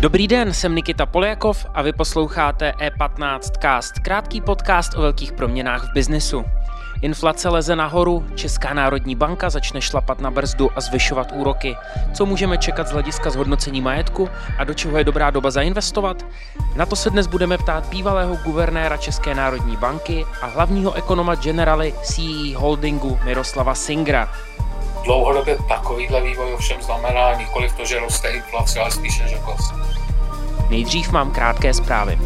Dobrý den, jsem Nikita Poljakov a vy posloucháte E15 Cast, krátký podcast o velkých proměnách v biznesu. Inflace leze nahoru, Česká národní banka začne šlapat na brzdu a zvyšovat úroky. Co můžeme čekat z hlediska zhodnocení majetku a do čeho je dobrá doba zainvestovat? Na to se dnes budeme ptát bývalého guvernéra České národní banky a hlavního ekonoma Generali CE Holdingu Miroslava Singra. Dlouhodobě takovýhle vývoj ovšem znamená nikoli to, že roste inflace, ale spíše, že klesá. Nejdřív mám krátké zprávy.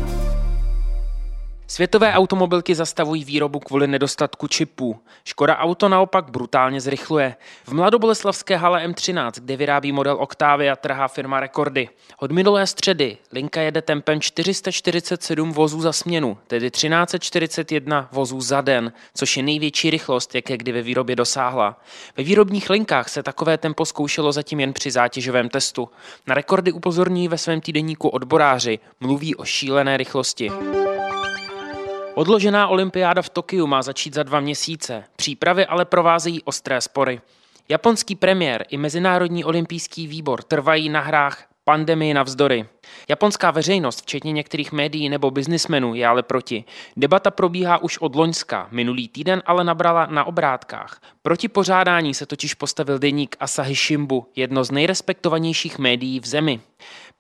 Světové automobilky zastavují výrobu kvůli nedostatku čipů. Škoda Auto naopak brutálně zrychluje. V mladoboleslavské hale M13, kde vyrábí model Octavia, trhá firma rekordy. Od minulé středy linka jede tempem 447 vozů za směnu, tedy 1341 vozů za den, což je největší rychlost, jaké kdy ve výrobě dosáhla. Ve výrobních linkách se takové tempo zkoušelo zatím jen při zátěžovém testu. Na rekordy upozorní ve svém týdenníku odboráři, mluví o šílené rychlosti. Odložená olympiáda v Tokiu má začít za dva měsíce. Přípravy ale provázejí ostré spory. Japonský premiér i Mezinárodní olympijský výbor trvají na hrách pandemii navzdory. Japonská veřejnost, včetně některých médií nebo biznismenů, je ale proti. Debata probíhá už od Loňska, minulý týden ale nabrala na obrátkách. Proti pořádání se totiž postavil deník Asahi Shimbu, jedno z nejrespektovanějších médií v zemi.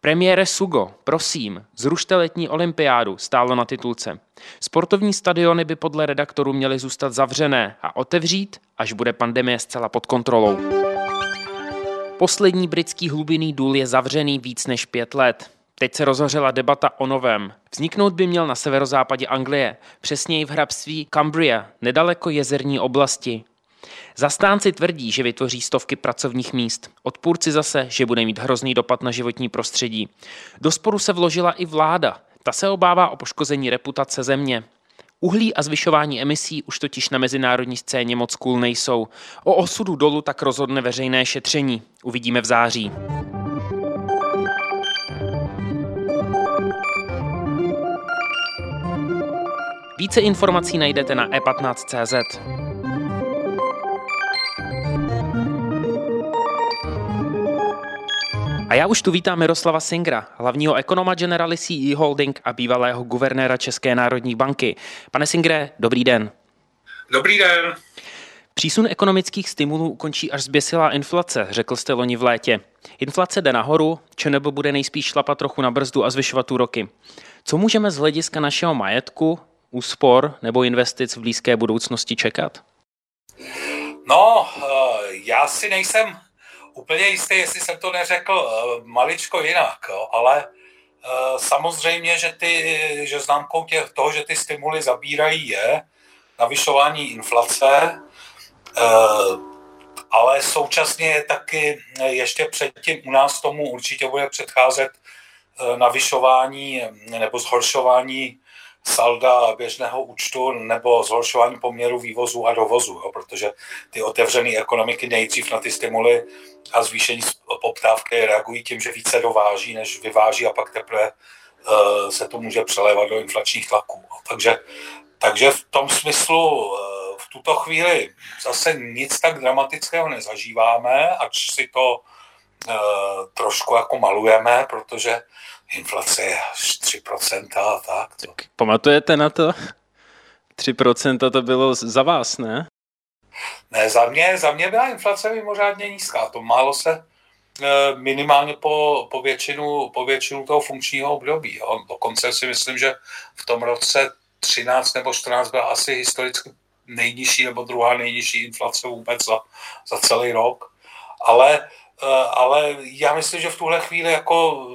Premiére Sugo, prosím, zrušte letní olympiádu, stálo na titulce. Sportovní stadiony by podle redaktorů měly zůstat zavřené a otevřít, až bude pandemie zcela pod kontrolou. Poslední britský hlubinný důl je zavřený víc než pět let. Teď se rozhořela debata o novém. Vzniknout by měl na severozápadě Anglie, přesněji v hrabství Cumbria, nedaleko jezerní oblasti. Zastánci tvrdí, že vytvoří stovky pracovních míst. Odpůrci zase, že bude mít hrozný dopad na životní prostředí. Do sporu se vložila i vláda. Ta se obává o poškození reputace země. Uhlí a zvyšování emisí už totiž na mezinárodní scéně moc cool nejsou. O osudu dolu tak rozhodne veřejné šetření. Uvidíme v září. Více informací najdete na e15.cz. A já už tu vítám Miroslava Singra, hlavního ekonoma Generali CE Holding a bývalého guvernéra České národní banky. Pane Singre, dobrý den. Dobrý den. Přísun ekonomických stimulů ukončí až zběsilá inflace, řekl jste loni v létě. Inflace jde nahoru, nebo bude nejspíš šlapat trochu na brzdu a zvyšovat úroky. Co můžeme z hlediska našeho majetku, úspor nebo investic v blízké budoucnosti čekat? No, eh, já si nejsem úplně jistý, jestli jsem to neřekl uh, maličko jinak, jo, ale uh, samozřejmě, že, ty, že známkou těch, toho, že ty stimuly zabírají, je navyšování inflace, uh, ale současně je taky ještě předtím u nás tomu určitě bude předcházet navyšování nebo zhoršování salda běžného účtu nebo zhoršování poměru vývozu a dovozu, jo, protože ty otevřené ekonomiky nejdřív na ty stimuly a zvýšení poptávky reagují tím, že více dováží, než vyváží a pak teprve uh, se to může přelévat do inflačních tlaků. Takže, takže v tom smyslu uh, v tuto chvíli zase nic tak dramatického nezažíváme, ač si to uh, trošku jako malujeme, protože inflace je až 3% a tak. To. tak. Pamatujete na to? 3% to bylo za vás, ne? Ne, za mě, za mě byla inflace mimořádně nízká. To málo se eh, minimálně po, po, většinu, po většinu toho funkčního období. Jo. Dokonce si myslím, že v tom roce 13 nebo 14 byla asi historicky nejnižší nebo druhá nejnižší inflace vůbec za, za celý rok. Ale, eh, ale já myslím, že v tuhle chvíli jako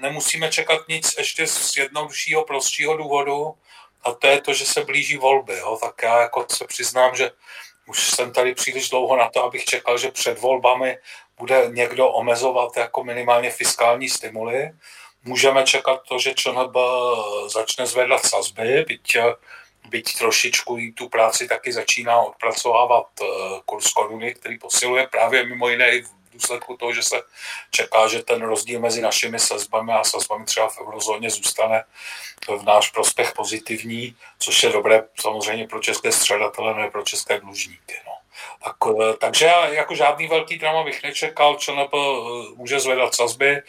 nemusíme čekat nic ještě z jednoduššího, prostšího důvodu, a to je to, že se blíží volby. Jo. Tak já jako se přiznám, že už jsem tady příliš dlouho na to, abych čekal, že před volbami bude někdo omezovat jako minimálně fiskální stimuly. Můžeme čekat to, že ČNB začne zvedat sazby, byť, byť trošičku tu práci taky začíná odpracovávat eh, kurz koruny, který posiluje právě mimo jiné i v důsledku toho, že se čeká, že ten rozdíl mezi našimi sazbami a sazbami třeba v eurozóně zůstane v náš prospěch pozitivní, což je dobré samozřejmě pro české středatele, ne pro české dlužníky. No. Tak, eh, takže jako žádný velký drama bych nečekal, ČNP eh, může zvedat sazby,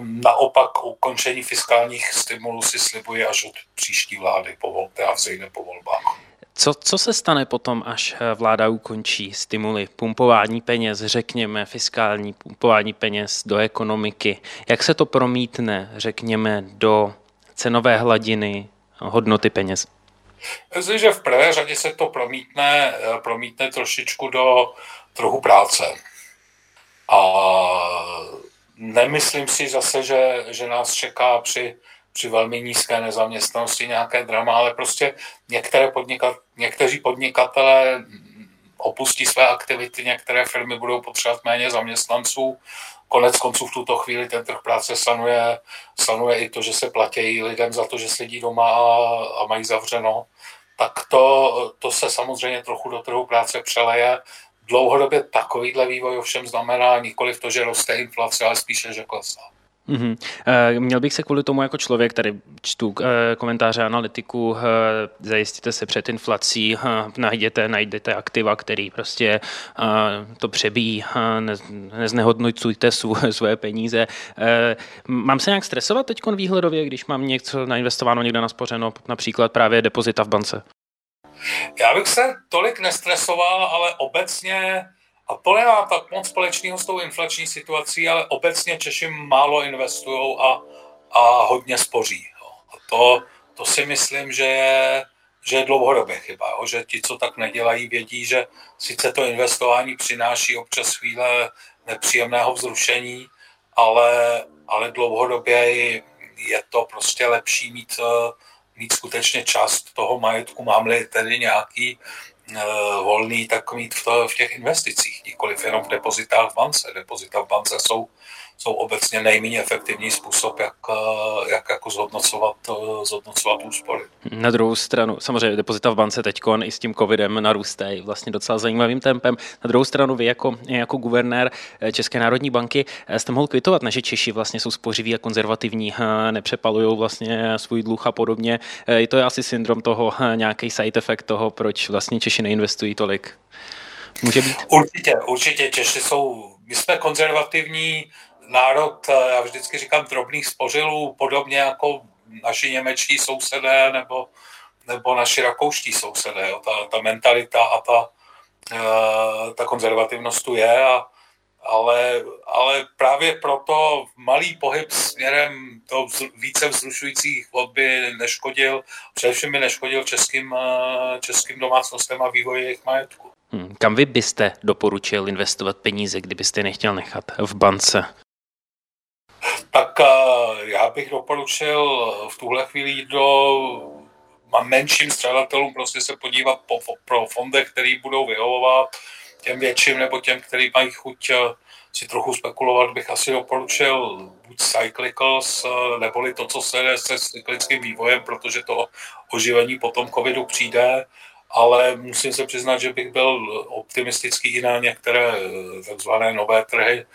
Naopak ukončení fiskálních stimulů si slibuje až od příští vlády po volbě a vzejde po volbách. Co, co se stane potom, až eh, vláda ukončí stimuly, pumpování peněz, řekněme, fiskální pumpování peněz do ekonomiky? Jak se to promítne, řekněme, do cenové hladiny hodnoty peněz? Myslím, že v prvé řadě se to promítne, eh, promítne trošičku do trhu práce. A nemyslím si zase, že, že nás čeká při, při velmi nízké nezaměstnanosti nějaké drama, ale prostě některé podnikat, někteří podnikatelé opustí své aktivity, některé firmy budou potřebovat méně zaměstnanců. Konec konců v tuto chvíli ten trh práce sanuje, sanuje i to, že se platí lidem za to, že sedí doma a, a mají zavřeno. Tak to, to se samozřejmě trochu do trhu práce přeleje dlouhodobě takovýhle vývoj ovšem znamená nikoli to, že roste inflace, ale spíše, že klesá. Mm-hmm. Měl bych se kvůli tomu jako člověk, tady čtu eh, komentáře analytiků, eh, zajistíte se před inflací, najděte, najdete aktiva, který prostě to přebíjí, neznehodnocujte svoje peníze. Mám se nějak stresovat teď výhledově, když mám něco nainvestováno někde naspořeno, například právě depozita v bance? Já bych se tolik nestresoval, ale obecně, a to nemá tak moc společného s tou inflační situací, ale obecně Češi málo investují a, a hodně spoří. A to, to si myslím, že je, že je dlouhodobě chyba, jo? že ti, co tak nedělají, vědí, že sice to investování přináší občas chvíle nepříjemného vzrušení, ale, ale dlouhodobě je to prostě lepší mít mít skutečně část toho majetku, mám-li tedy nějaký volný, tak mít v, to, v těch investicích, nikoliv jenom v depozitách v bance. Depozita v bance jsou jsou obecně nejméně efektivní způsob, jak, eh, jak jako zhodnocovat, eh, zhodnocovat úspory. Na druhou stranu, samozřejmě depozita v bance teď i s tím covidem narůstají vlastně docela zajímavým tempem. Na druhou stranu vy jako, jako guvernér eh, České národní banky jste mohl kvitovat, že Češi vlastně jsou spořiví a konzervativní, nepřepalují vlastně svůj dluh a podobně. Je to asi syndrom toho, nějaký side effect toho, proč vlastně Češi neinvestují tolik. Může být? Určitě, určitě Češi jsou, my jsme konzervativní, národ, eh, já vždycky říkám, drobných spořilů, podobně jako naši němečtí sousedé nebo, nebo naši rakouští sousedé. Jo. Ta, ta mentalita a ta, eh, ta konzervativnost tu je, a, ale, ale právě proto malý pohyb směrem do více vzrušujících vod by neškodil, především by neškodil českým, eh, českým domácnostem a vývoji jejich majetku. Hmm, kam vy byste doporučil investovat peníze, kdybyste nechtěl nechat v bance? Tak eh, já bych doporučil v tuhle chvíli do menším střadatelům prostě se podívat po, pro fondech, který budou vyhovovat těm větším nebo těm, který mají chuť eh, si trochu spekulovat, bych asi doporučil buď Cyclicals, eh, neboli to, co se jde se cyklickým vývojem, protože to oživení po tom covidu přijde, ale musím se přiznat, že bych byl optimistický i na některé takzvané nové trhy,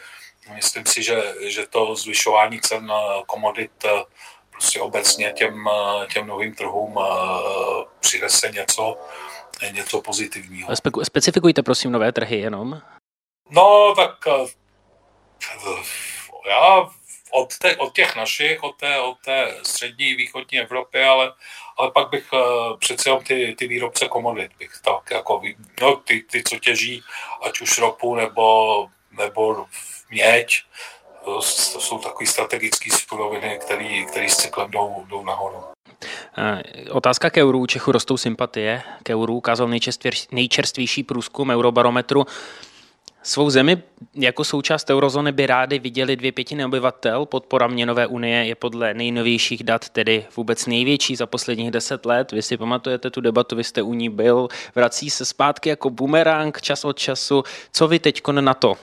Myslím si, že, že to zvyšování cen komodit eh, prostě obecně těm, eh, těm novým trhům eh, přinese něco, něco pozitivního. Spe- specifikujte prosím nové trhy jenom. No, tak já od, te, od těch našich, od té, od té střední, východní Evropy, ale, ale pak bych přece jenom ty, ty výrobce komodit bych tak jako, no, ty, ty, co těží, ať už ropu nebo, nebo měď, to jsou takové strategické suroviny, které s cyklem jdou, jdou nahoru. Eh, otázka k euru. Čechu rostou sympatie. K euru ukázal nejčerstvější průzkum Eurobarometru. Svou zemi jako součást eurozóny by rádi viděli dvě pětiny obyvatel. Podpora měnové unie je podle nejnovějších dat tedy vůbec největší za posledních deset let. Vy si pamatujete tu debatu, vy jste u ní byl. Vrací se zpátky jako bumerang čas od času. Co vy teď na to?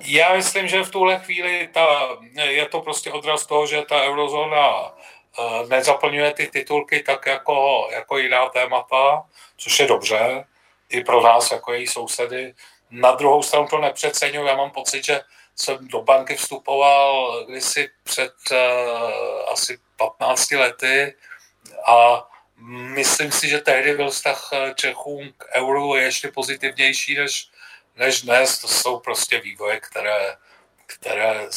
Já myslím, že v tuhle chvíli ta, je to prostě odraz toho, že ta eurozóna eh, nezaplňuje ty titulky tak jako, jako jiná témata, což je dobře, i pro nás jako její sousedy. Na druhou stranu to nepřeceňuji, já mám pocit, že jsem do banky vstupoval kdysi před uh, asi 15 lety a myslím si, že tehdy byl vztah Čechům k euru ještě pozitivnější než, než dnes. To jsou prostě vývoje, které, které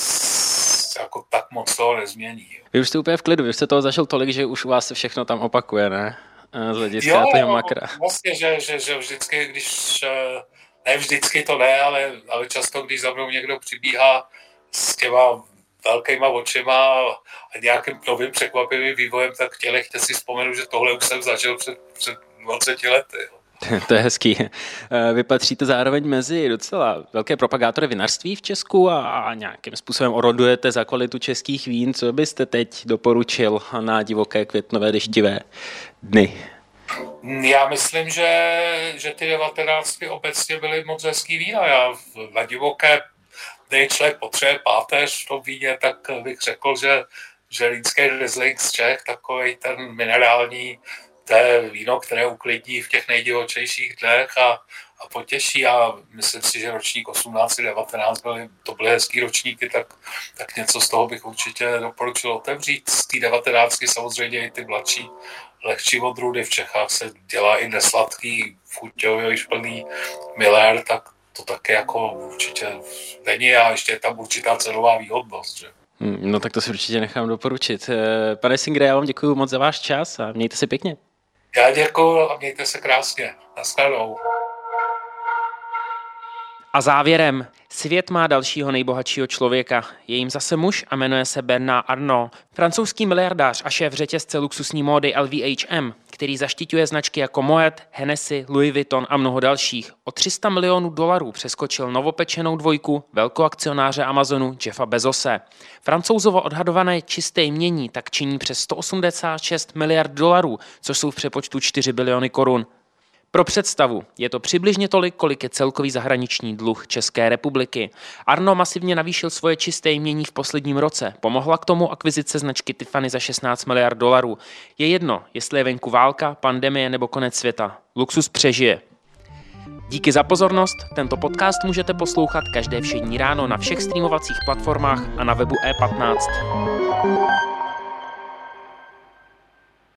jako tak moc toho nezmění. Vy už jste úplně v klidu, vy jste toho zažil tolik, že už u vás se všechno tam opakuje, ne? Eh, z hlediska jo, toho makra. Vlastně, že, že, že vždycky, když, eh, ne vždycky to ne, ale, ale často, když za mnou někdo přibíhá s těma velkýma očima a nějakým novým překvapivým vývojem, tak chtěli chtěl si vzpomenout, že tohle už jsem zažil před, před 20 lety. Jo. to je hezký. Eh, vy patříte zároveň mezi docela velké propagátory vinařství v Česku a, nějakým způsobem orodujete za kvalitu českých vín. Co byste teď doporučil na divoké květnové deštivé dny? Já myslím, že, že ty devatenáctky obecně byly moc hezký vína. Já na divoké dny člověk potřebuje páteř v tom víně, tak bych řekl, že že Línský Riesling z Čech, takový ten minerální, to je víno, které uklidní v těch nejdivočejších dnech a, a potěší a myslím si, že ročník 18-19 byly, to byly hezký ročníky, tak, tak něco z toho bych určitě doporučil otevřít. Z té 19 samozřejmě i ty mladší lehčí odrůdy v Čechách se dělá i nesladký, chuťový, plný Miller, tak to také jako určitě není a ještě je tam určitá cenová výhodnost. Že? Hmm, no tak to si určitě nechám doporučit. Eh, pane Singre, já vám děkuji moc za váš čas a mějte se pěkně. Já děkuji a mějte se krásně. Naschledanou. A závěrem, svět má dalšího nejbohatšího člověka. Je jim zase muž a jmenuje se Bernard Arnault. Francouzský miliardář a šéf řetězce luxusní módy LVHM, který zaštiťuje značky jako Moet, Hennessy, Louis Vuitton a mnoho dalších. O 300 milionů dolarů přeskočil novopečenou dvojku velkoakcionáře Amazonu Jeffa Bezose. Francouzovo odhadované čisté jmění tak činí přes 186 miliard dolarů, což jsou v přepočtu 4 biliony korun. Pro představu, je to přibližně tolik, kolik je celkový zahraniční dluh České republiky. Arno masivně navýšil svoje čisté jmění v posledním roce. Pomohla k tomu akvizice značky Tiffany za 16 miliard dolarů. Je jedno, jestli je venku válka, pandemie nebo konec světa. Luxus přežije. Díky za pozornost. Tento podcast můžete poslouchat každé všední ráno na všech streamovacích platformách a na webu E15.